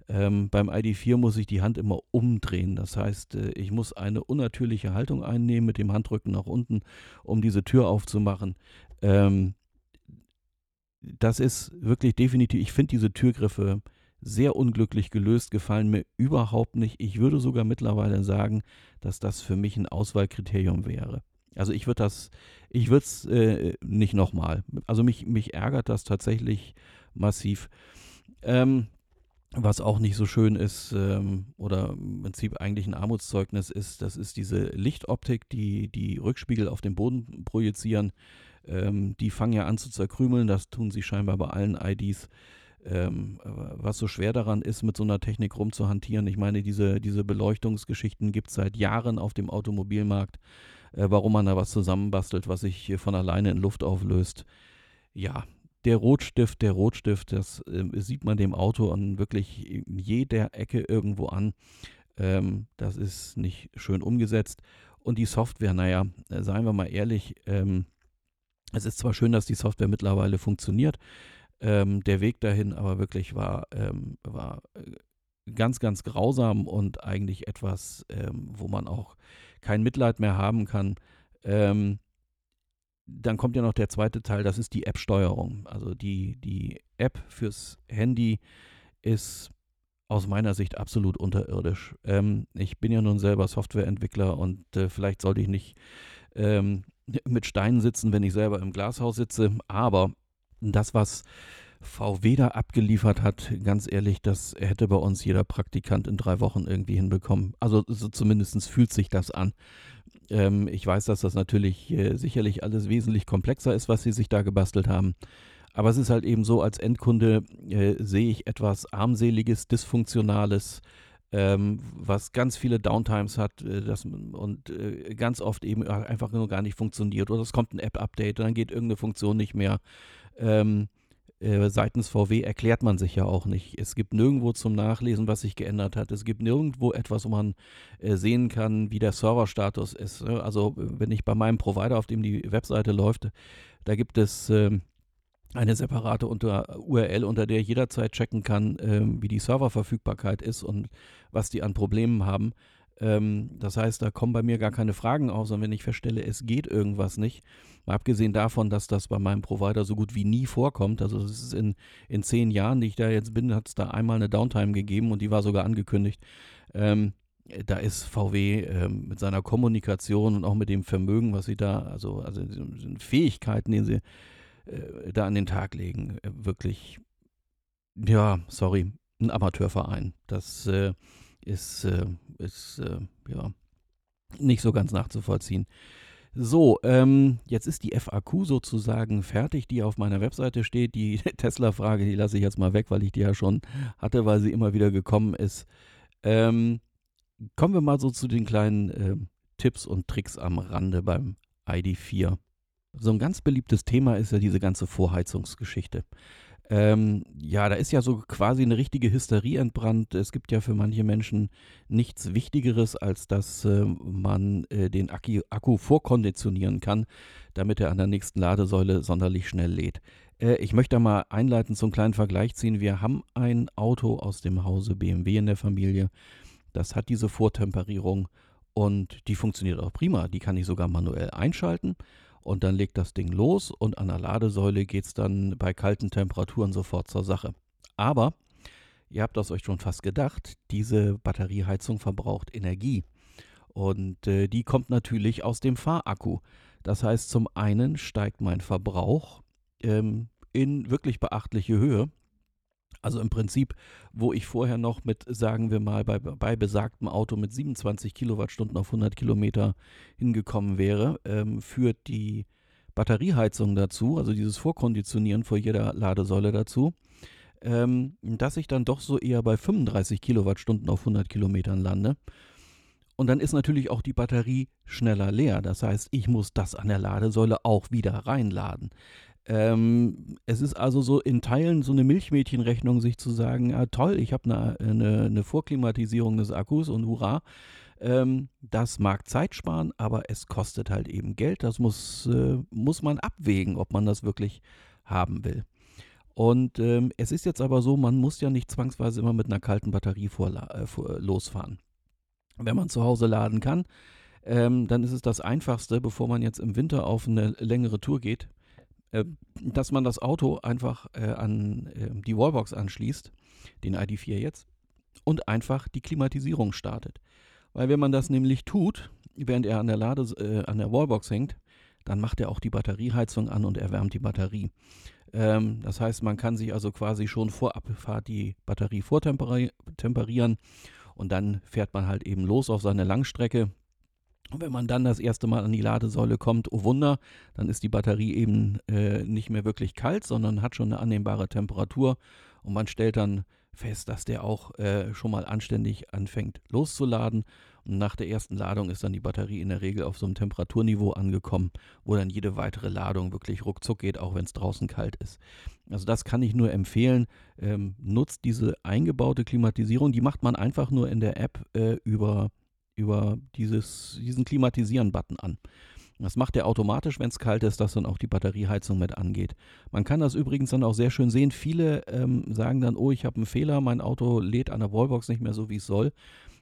Ähm, beim ID4 muss ich die Hand immer umdrehen. Das heißt, äh, ich muss eine unnatürliche Haltung einnehmen mit dem Handrücken nach unten, um diese Tür aufzumachen. Ähm, das ist wirklich definitiv, ich finde diese Türgriffe sehr unglücklich gelöst, gefallen mir überhaupt nicht. Ich würde sogar mittlerweile sagen, dass das für mich ein Auswahlkriterium wäre. Also ich würde das, ich würde es äh, nicht nochmal. Also mich, mich ärgert das tatsächlich massiv. Ähm, was auch nicht so schön ist ähm, oder im Prinzip eigentlich ein Armutszeugnis ist, das ist diese Lichtoptik, die die Rückspiegel auf den Boden projizieren. Ähm, die fangen ja an zu zerkrümeln, das tun sie scheinbar bei allen IDs. Ähm, was so schwer daran ist, mit so einer Technik rumzuhantieren. Ich meine, diese, diese Beleuchtungsgeschichten gibt es seit Jahren auf dem Automobilmarkt äh, warum man da was zusammenbastelt, was sich von alleine in Luft auflöst. Ja, der Rotstift, der Rotstift, das äh, sieht man dem Auto an wirklich jeder Ecke irgendwo an. Ähm, das ist nicht schön umgesetzt. Und die Software, naja, äh, seien wir mal ehrlich, ähm, es ist zwar schön, dass die Software mittlerweile funktioniert, ähm, der Weg dahin aber wirklich war, ähm, war äh, ganz, ganz grausam und eigentlich etwas, ähm, wo man auch kein Mitleid mehr haben kann. Ähm, dann kommt ja noch der zweite Teil, das ist die App-Steuerung. Also die, die App fürs Handy ist aus meiner Sicht absolut unterirdisch. Ähm, ich bin ja nun selber Softwareentwickler und äh, vielleicht sollte ich nicht ähm, mit Steinen sitzen, wenn ich selber im Glashaus sitze, aber das, was VW da abgeliefert hat, ganz ehrlich, das hätte bei uns jeder Praktikant in drei Wochen irgendwie hinbekommen. Also so zumindest fühlt sich das an. Ähm, ich weiß, dass das natürlich äh, sicherlich alles wesentlich komplexer ist, was sie sich da gebastelt haben. Aber es ist halt eben so, als Endkunde äh, sehe ich etwas armseliges, dysfunktionales, ähm, was ganz viele Downtimes hat äh, das, und äh, ganz oft eben einfach nur gar nicht funktioniert. Oder es kommt ein App-Update und dann geht irgendeine Funktion nicht mehr. Ähm, äh, seitens VW erklärt man sich ja auch nicht. Es gibt nirgendwo zum Nachlesen, was sich geändert hat. Es gibt nirgendwo etwas, wo man äh, sehen kann, wie der Serverstatus ist. Ne? Also wenn ich bei meinem Provider, auf dem die Webseite läuft, da gibt es äh, eine separate unter URL, unter der jederzeit checken kann, ähm, wie die Serververfügbarkeit ist und was die an Problemen haben. Ähm, das heißt, da kommen bei mir gar keine Fragen auf, sondern wenn ich feststelle, es geht irgendwas nicht, mal abgesehen davon, dass das bei meinem Provider so gut wie nie vorkommt, also es ist in, in zehn Jahren, die ich da jetzt bin, hat es da einmal eine Downtime gegeben und die war sogar angekündigt. Ähm, da ist VW ähm, mit seiner Kommunikation und auch mit dem Vermögen, was sie da, also, also Fähigkeiten, die sie äh, da an den Tag legen, äh, wirklich, ja, sorry, ein Amateurverein. Das äh, ist, äh, ist äh, ja nicht so ganz nachzuvollziehen. So, ähm, jetzt ist die FAQ sozusagen fertig, die auf meiner Webseite steht. Die [LAUGHS] Tesla-Frage, die lasse ich jetzt mal weg, weil ich die ja schon hatte, weil sie immer wieder gekommen ist. Ähm, kommen wir mal so zu den kleinen äh, Tipps und Tricks am Rande beim ID4. So ein ganz beliebtes Thema ist ja diese ganze Vorheizungsgeschichte. Ähm, ja, da ist ja so quasi eine richtige Hysterie entbrannt. Es gibt ja für manche Menschen nichts Wichtigeres, als dass äh, man äh, den Akku, Akku vorkonditionieren kann, damit er an der nächsten Ladesäule sonderlich schnell lädt. Äh, ich möchte da mal einleitend einen kleinen Vergleich ziehen. Wir haben ein Auto aus dem Hause BMW in der Familie. Das hat diese Vortemperierung und die funktioniert auch prima. Die kann ich sogar manuell einschalten und dann legt das Ding los und an der Ladesäule geht es dann bei kalten Temperaturen sofort zur Sache. Aber Ihr habt das euch schon fast gedacht, diese Batterieheizung verbraucht Energie. Und äh, die kommt natürlich aus dem Fahrakku. Das heißt, zum einen steigt mein Verbrauch ähm, in wirklich beachtliche Höhe. Also im Prinzip, wo ich vorher noch mit, sagen wir mal, bei, bei besagtem Auto mit 27 Kilowattstunden auf 100 Kilometer hingekommen wäre, ähm, führt die Batterieheizung dazu, also dieses Vorkonditionieren vor jeder Ladesäule dazu, ähm, dass ich dann doch so eher bei 35 Kilowattstunden auf 100 Kilometern lande. Und dann ist natürlich auch die Batterie schneller leer. Das heißt, ich muss das an der Ladesäule auch wieder reinladen. Ähm, es ist also so in Teilen so eine Milchmädchenrechnung, sich zu sagen, ja toll, ich habe eine, eine, eine, Vorklimatisierung des Akkus und hurra. Ähm, das mag Zeit sparen, aber es kostet halt eben Geld. Das muss, äh, muss man abwägen, ob man das wirklich haben will. Und ähm, es ist jetzt aber so, man muss ja nicht zwangsweise immer mit einer kalten Batterie äh, losfahren. Wenn man zu Hause laden kann, ähm, dann ist es das Einfachste, bevor man jetzt im Winter auf eine längere Tour geht, äh, dass man das Auto einfach äh, an äh, die Wallbox anschließt, den ID4 jetzt, und einfach die Klimatisierung startet. Weil wenn man das nämlich tut, während er an der Lade, äh, an der Wallbox hängt, dann macht er auch die Batterieheizung an und erwärmt die Batterie. Ähm, das heißt, man kann sich also quasi schon vor Abfahrt die Batterie vortemperieren und dann fährt man halt eben los auf seine Langstrecke und wenn man dann das erste Mal an die Ladesäule kommt, oh Wunder, dann ist die Batterie eben äh, nicht mehr wirklich kalt, sondern hat schon eine annehmbare Temperatur. Und man stellt dann fest, dass der auch äh, schon mal anständig anfängt loszuladen. Und nach der ersten Ladung ist dann die Batterie in der Regel auf so einem Temperaturniveau angekommen, wo dann jede weitere Ladung wirklich ruckzuck geht, auch wenn es draußen kalt ist. Also das kann ich nur empfehlen. Ähm, nutzt diese eingebaute Klimatisierung. Die macht man einfach nur in der App äh, über über dieses, diesen Klimatisieren-Button an. Das macht er automatisch, wenn es kalt ist, dass dann auch die Batterieheizung mit angeht. Man kann das übrigens dann auch sehr schön sehen. Viele ähm, sagen dann, oh, ich habe einen Fehler, mein Auto lädt an der Wallbox nicht mehr so, wie es soll.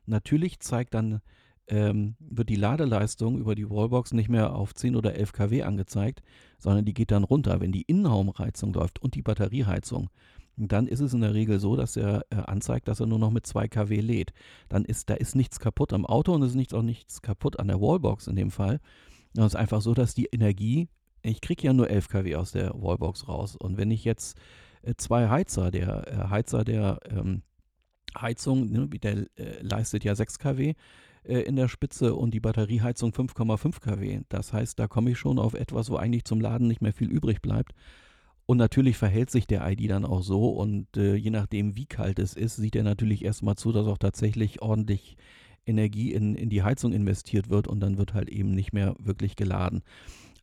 Natürlich zeigt dann, ähm, wird die Ladeleistung über die Wallbox nicht mehr auf 10 oder 11 kW angezeigt, sondern die geht dann runter, wenn die Innenraumheizung läuft und die Batterieheizung dann ist es in der Regel so, dass er äh, anzeigt, dass er nur noch mit 2 kW lädt. Dann ist, da ist nichts kaputt am Auto und es ist auch nichts kaputt an der Wallbox in dem Fall. Es ist einfach so, dass die Energie, ich kriege ja nur 11 kW aus der Wallbox raus. Und wenn ich jetzt äh, zwei Heizer, der äh, Heizer der ähm, Heizung, ne, der äh, leistet ja 6 kW äh, in der Spitze und die Batterieheizung 5,5 kW. Das heißt, da komme ich schon auf etwas, wo eigentlich zum Laden nicht mehr viel übrig bleibt. Und natürlich verhält sich der ID dann auch so und äh, je nachdem, wie kalt es ist, sieht er natürlich erstmal zu, dass auch tatsächlich ordentlich Energie in, in die Heizung investiert wird und dann wird halt eben nicht mehr wirklich geladen.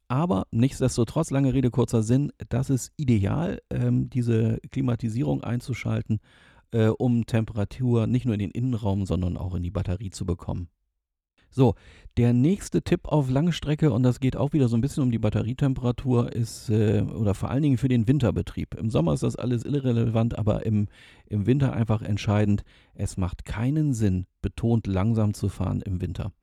Aber nichtsdestotrotz, lange Rede, kurzer Sinn, das ist ideal, ähm, diese Klimatisierung einzuschalten, äh, um Temperatur nicht nur in den Innenraum, sondern auch in die Batterie zu bekommen. So, der nächste Tipp auf Langstrecke, und das geht auch wieder so ein bisschen um die Batterietemperatur, ist, äh, oder vor allen Dingen für den Winterbetrieb. Im Sommer ist das alles irrelevant, aber im, im Winter einfach entscheidend. Es macht keinen Sinn, betont langsam zu fahren im Winter.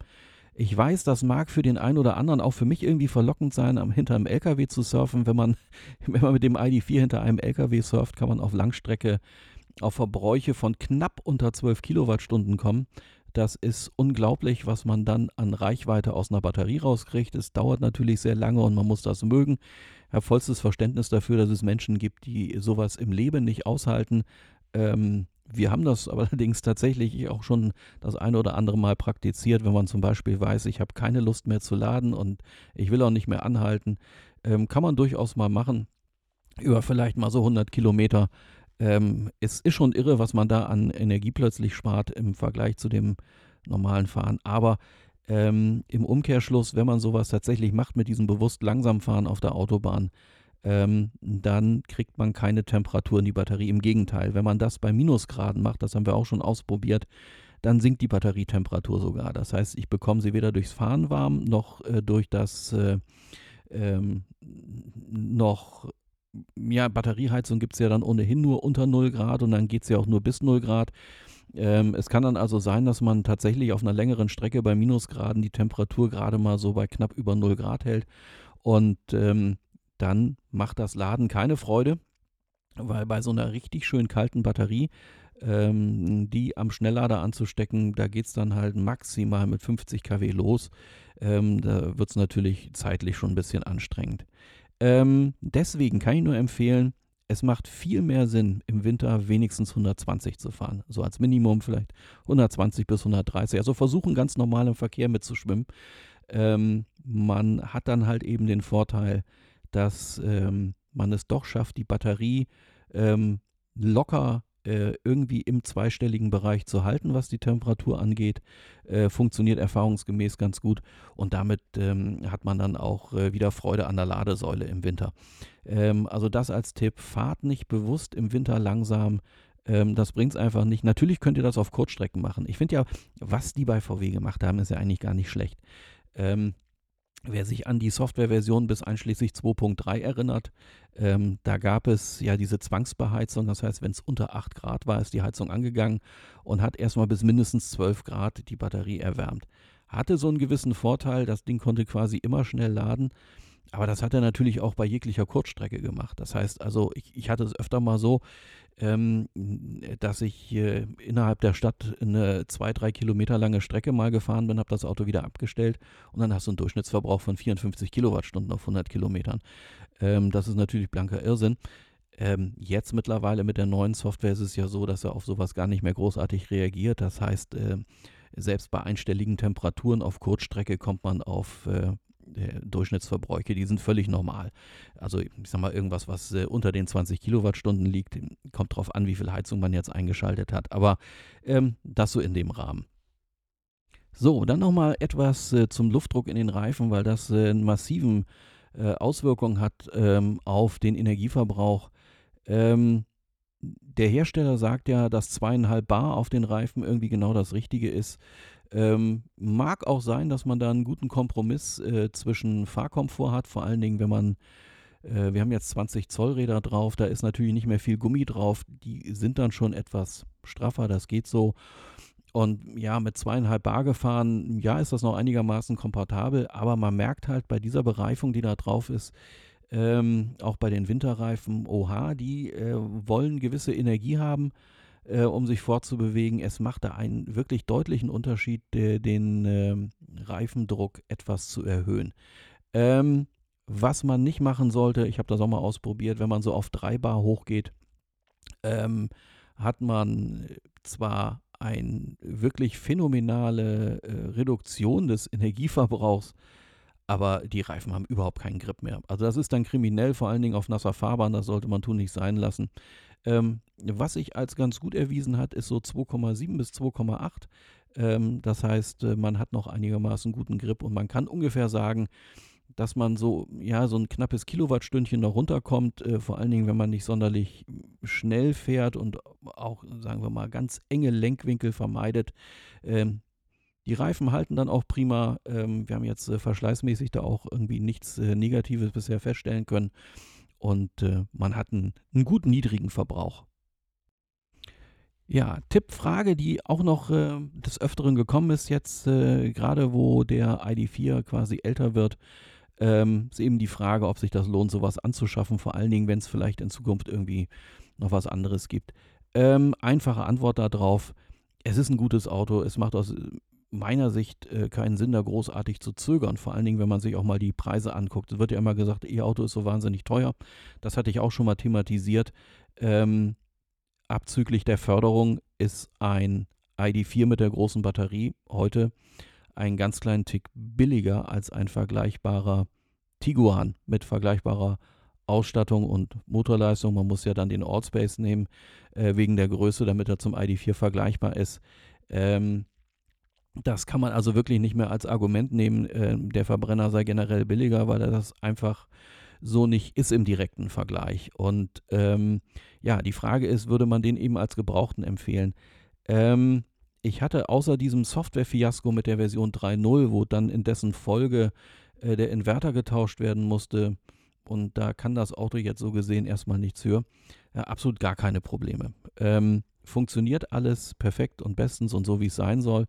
Ich weiß, das mag für den einen oder anderen auch für mich irgendwie verlockend sein, am, hinter einem LKW zu surfen. Wenn man, [LAUGHS] wenn man mit dem ID4 hinter einem LKW surft, kann man auf Langstrecke auf Verbräuche von knapp unter 12 Kilowattstunden kommen. Das ist unglaublich, was man dann an Reichweite aus einer Batterie rauskriegt. Es dauert natürlich sehr lange und man muss das mögen. Ich habe vollstes Verständnis dafür, dass es Menschen gibt, die sowas im Leben nicht aushalten. Ähm, wir haben das [LAUGHS] allerdings tatsächlich auch schon das eine oder andere Mal praktiziert, wenn man zum Beispiel weiß, ich habe keine Lust mehr zu laden und ich will auch nicht mehr anhalten. Ähm, kann man durchaus mal machen. Über vielleicht mal so 100 Kilometer ähm, es ist schon irre, was man da an Energie plötzlich spart im Vergleich zu dem normalen Fahren. Aber ähm, im Umkehrschluss, wenn man sowas tatsächlich macht mit diesem bewusst langsam Fahren auf der Autobahn, ähm, dann kriegt man keine Temperatur in die Batterie. Im Gegenteil, wenn man das bei Minusgraden macht, das haben wir auch schon ausprobiert, dann sinkt die Batterietemperatur sogar. Das heißt, ich bekomme sie weder durchs Fahren warm noch äh, durch das äh, ähm, noch ja, Batterieheizung gibt es ja dann ohnehin nur unter 0 Grad und dann geht es ja auch nur bis 0 Grad. Ähm, es kann dann also sein, dass man tatsächlich auf einer längeren Strecke bei Minusgraden die Temperatur gerade mal so bei knapp über 0 Grad hält. Und ähm, dann macht das Laden keine Freude, weil bei so einer richtig schön kalten Batterie ähm, die am Schnelllader anzustecken, da geht es dann halt maximal mit 50 kW los. Ähm, da wird es natürlich zeitlich schon ein bisschen anstrengend. Ähm, deswegen kann ich nur empfehlen, es macht viel mehr Sinn, im Winter wenigstens 120 zu fahren. So als Minimum vielleicht 120 bis 130. Also versuchen ganz normal im Verkehr mitzuschwimmen. Ähm, man hat dann halt eben den Vorteil, dass ähm, man es doch schafft, die Batterie ähm, locker äh, irgendwie im zweistelligen Bereich zu halten, was die Temperatur angeht. Äh, funktioniert erfahrungsgemäß ganz gut und damit ähm, hat man dann auch äh, wieder Freude an der Ladesäule im Winter. Ähm, also das als Tipp, fahrt nicht bewusst im Winter langsam. Ähm, das bringt es einfach nicht. Natürlich könnt ihr das auf Kurzstrecken machen. Ich finde ja, was die bei VW gemacht haben, ist ja eigentlich gar nicht schlecht. Ähm, Wer sich an die Softwareversion bis einschließlich 2.3 erinnert, ähm, da gab es ja diese Zwangsbeheizung. Das heißt, wenn es unter 8 Grad war, ist die Heizung angegangen und hat erstmal bis mindestens 12 Grad die Batterie erwärmt. Hatte so einen gewissen Vorteil, das Ding konnte quasi immer schnell laden. Aber das hat er natürlich auch bei jeglicher Kurzstrecke gemacht. Das heißt also, ich, ich hatte es öfter mal so, ähm, dass ich äh, innerhalb der Stadt eine zwei, drei Kilometer lange Strecke mal gefahren bin, habe das Auto wieder abgestellt und dann hast du einen Durchschnittsverbrauch von 54 Kilowattstunden auf 100 Kilometern. Ähm, das ist natürlich blanker Irrsinn. Ähm, jetzt mittlerweile mit der neuen Software ist es ja so, dass er auf sowas gar nicht mehr großartig reagiert. Das heißt, äh, selbst bei einstelligen Temperaturen auf Kurzstrecke kommt man auf äh, Durchschnittsverbräuche, die sind völlig normal. Also ich sag mal, irgendwas, was äh, unter den 20 Kilowattstunden liegt, kommt darauf an, wie viel Heizung man jetzt eingeschaltet hat. Aber ähm, das so in dem Rahmen. So, dann nochmal etwas äh, zum Luftdruck in den Reifen, weil das äh, einen massiven äh, Auswirkungen hat ähm, auf den Energieverbrauch. Ähm, der Hersteller sagt ja, dass zweieinhalb Bar auf den Reifen irgendwie genau das Richtige ist. Ähm, mag auch sein, dass man da einen guten Kompromiss äh, zwischen Fahrkomfort hat, vor allen Dingen, wenn man, äh, wir haben jetzt 20 Zoll Räder drauf, da ist natürlich nicht mehr viel Gummi drauf, die sind dann schon etwas straffer, das geht so. Und ja, mit zweieinhalb Bar gefahren, ja, ist das noch einigermaßen komfortabel, aber man merkt halt bei dieser Bereifung, die da drauf ist, ähm, auch bei den Winterreifen, oha, die äh, wollen gewisse Energie haben äh, um sich fortzubewegen. Es macht da einen wirklich deutlichen Unterschied, äh, den ähm, Reifendruck etwas zu erhöhen. Ähm, was man nicht machen sollte, ich habe das auch mal ausprobiert, wenn man so auf 3 Bar hochgeht, ähm, hat man zwar eine wirklich phänomenale äh, Reduktion des Energieverbrauchs, aber die Reifen haben überhaupt keinen Grip mehr. Also das ist dann kriminell, vor allen Dingen auf nasser Fahrbahn, das sollte man tun nicht sein lassen. Ähm, was sich als ganz gut erwiesen hat, ist so 2,7 bis 2,8. Ähm, das heißt, äh, man hat noch einigermaßen guten Grip und man kann ungefähr sagen, dass man so, ja, so ein knappes Kilowattstündchen noch runterkommt, äh, vor allen Dingen, wenn man nicht sonderlich schnell fährt und auch, sagen wir mal, ganz enge Lenkwinkel vermeidet. Ähm, die Reifen halten dann auch prima. Ähm, wir haben jetzt äh, verschleißmäßig da auch irgendwie nichts äh, Negatives bisher feststellen können und äh, man hat einen, einen guten niedrigen Verbrauch. Ja, Tipp, Frage, die auch noch äh, des Öfteren gekommen ist, jetzt äh, gerade wo der ID4 quasi älter wird, ähm, ist eben die Frage, ob sich das lohnt, sowas anzuschaffen, vor allen Dingen, wenn es vielleicht in Zukunft irgendwie noch was anderes gibt. Ähm, einfache Antwort darauf, es ist ein gutes Auto, es macht aus meiner Sicht äh, keinen Sinn, da großartig zu zögern. Vor allen Dingen, wenn man sich auch mal die Preise anguckt. Es wird ja immer gesagt, E-Auto ist so wahnsinnig teuer. Das hatte ich auch schon mal thematisiert. Ähm, abzüglich der Förderung ist ein ID4 mit der großen Batterie heute einen ganz kleinen Tick billiger als ein vergleichbarer Tiguan mit vergleichbarer Ausstattung und Motorleistung. Man muss ja dann den Allspace nehmen äh, wegen der Größe, damit er zum ID4 vergleichbar ist. Ähm, das kann man also wirklich nicht mehr als Argument nehmen, äh, der Verbrenner sei generell billiger, weil er das einfach so nicht ist im direkten Vergleich. Und ähm, ja, die Frage ist, würde man den eben als Gebrauchten empfehlen? Ähm, ich hatte außer diesem Software-Fiasko mit der Version 3.0, wo dann in dessen Folge äh, der Inverter getauscht werden musste, und da kann das Auto jetzt so gesehen erstmal nichts für, äh, absolut gar keine Probleme. Ähm, funktioniert alles perfekt und bestens und so, wie es sein soll.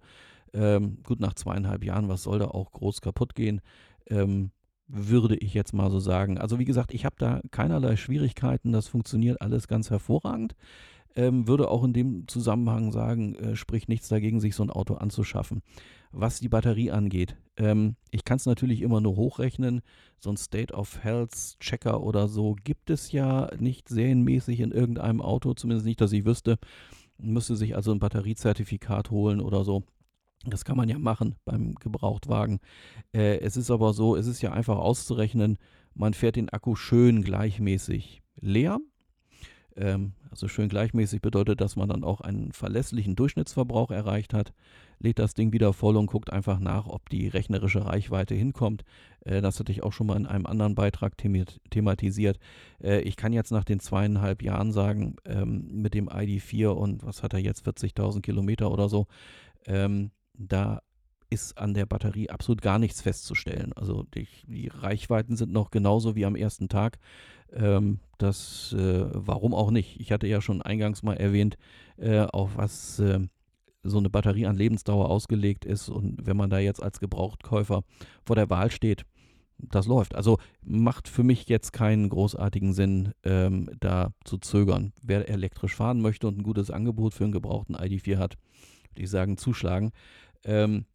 Ähm, gut, nach zweieinhalb Jahren, was soll da auch groß kaputt gehen? Ähm, würde ich jetzt mal so sagen. Also wie gesagt, ich habe da keinerlei Schwierigkeiten. Das funktioniert alles ganz hervorragend. ähm, würde auch in dem Zusammenhang sagen, äh, spricht nichts dagegen, sich so ein Auto anzuschaffen. Was die Batterie angeht, ähm, ich kann es natürlich immer nur hochrechnen. So ein State of Health Checker oder so gibt es ja nicht serienmäßig in irgendeinem Auto, zumindest nicht, dass ich wüsste. Müsste sich also ein Batteriezertifikat holen oder so. Das kann man ja machen beim Gebrauchtwagen. Äh, es ist aber so, es ist ja einfach auszurechnen, man fährt den Akku schön gleichmäßig leer. Ähm, also schön gleichmäßig bedeutet, dass man dann auch einen verlässlichen Durchschnittsverbrauch erreicht hat. Lädt das Ding wieder voll und guckt einfach nach, ob die rechnerische Reichweite hinkommt. Äh, das hatte ich auch schon mal in einem anderen Beitrag thematisiert. Äh, ich kann jetzt nach den zweieinhalb Jahren sagen, ähm, mit dem ID4 und was hat er jetzt, 40.000 Kilometer oder so, ähm, da ist an der Batterie absolut gar nichts festzustellen. Also die, die Reichweiten sind noch genauso wie am ersten Tag. Ähm, das, äh, warum auch nicht? Ich hatte ja schon eingangs mal erwähnt, äh, auf was äh, so eine Batterie an Lebensdauer ausgelegt ist. Und wenn man da jetzt als Gebrauchtkäufer vor der Wahl steht, das läuft. Also macht für mich jetzt keinen großartigen Sinn, ähm, da zu zögern. Wer elektrisch fahren möchte und ein gutes Angebot für einen gebrauchten ID4 hat, würde ich sagen, zuschlagen. Ähm,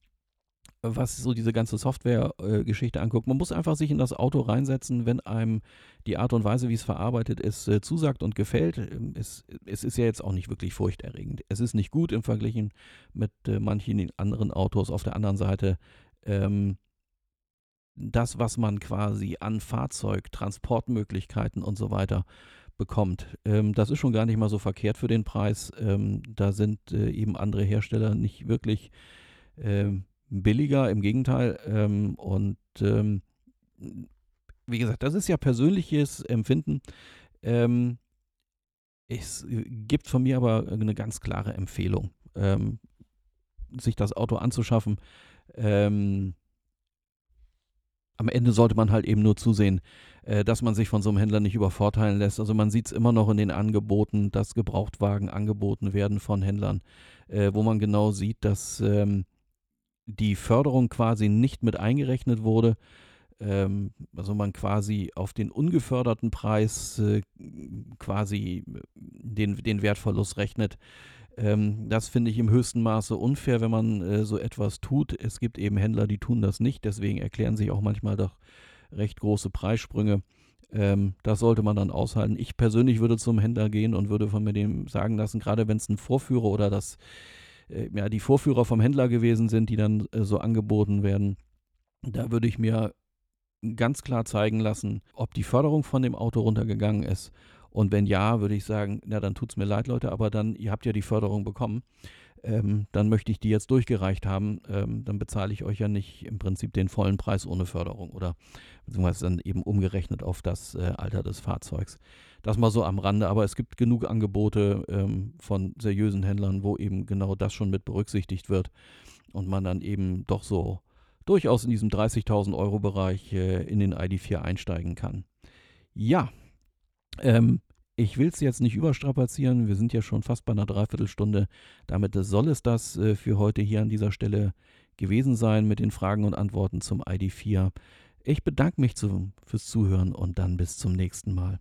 was so diese ganze Software-Geschichte anguckt. Man muss einfach sich in das Auto reinsetzen, wenn einem die Art und Weise, wie es verarbeitet ist, äh, zusagt und gefällt. Ähm, es, es, ist ja jetzt auch nicht wirklich furchterregend. Es ist nicht gut im Vergleich mit äh, manchen anderen Autos. Auf der anderen Seite, ähm, das, was man quasi an Fahrzeug, Transportmöglichkeiten und so weiter bekommt, ähm, das ist schon gar nicht mal so verkehrt für den Preis. Ähm, da sind äh, eben andere Hersteller nicht wirklich ähm, billiger, im Gegenteil. Ähm, und ähm, wie gesagt, das ist ja persönliches Empfinden. Ähm, es gibt von mir aber eine ganz klare Empfehlung, sich das Auto anzuschaffen. Am Ende sollte man halt eben nur zusehen, äh, dass man sich von so einem Händler nicht übervorteilen lässt. Also man sieht es immer noch in den Angeboten, dass Gebrauchtwagen angeboten werden von Händlern, äh, wo man genau sieht, dass ähm, die Förderung quasi nicht mit eingerechnet wurde. Ähm, also man quasi auf den ungeförderten Preis äh, quasi den, den Wertverlust rechnet. Ähm, das finde ich im höchsten Maße unfair, wenn man äh, so etwas tut. Es gibt eben Händler, die tun das nicht. Deswegen erklären sich auch manchmal doch recht große Preissprünge. Ähm, das sollte man dann aushalten. Ich persönlich würde zum Händler gehen und würde von mir dem sagen lassen, gerade wenn es ein Vorführer oder das äh, ja, die Vorführer vom Händler gewesen sind, die dann äh, so angeboten werden. Da würde ich mir ganz klar zeigen lassen, ob die Förderung von dem Auto runtergegangen ist. Und wenn ja, würde ich sagen, na dann tut es mir leid, Leute, aber dann, ihr habt ja die Förderung bekommen ähm, dann möchte ich die jetzt durchgereicht haben, ähm, dann bezahle ich euch ja nicht im Prinzip den vollen Preis ohne Förderung oder beziehungsweise dann eben umgerechnet auf das äh, Alter des Fahrzeugs. Das mal so am Rande, aber es gibt genug Angebote ähm, von seriösen Händlern, wo eben genau das schon mit berücksichtigt wird und man dann eben doch so durchaus in diesem 30.000 Euro Bereich äh, in den ID4 einsteigen kann. Ja, ähm, ich will es jetzt nicht überstrapazieren. Wir sind ja schon fast bei einer Dreiviertelstunde. Damit soll es das äh, für heute hier an dieser Stelle gewesen sein mit den Fragen und Antworten zum ID4. Ich bedanke mich zu, fürs Zuhören und dann bis zum nächsten Mal.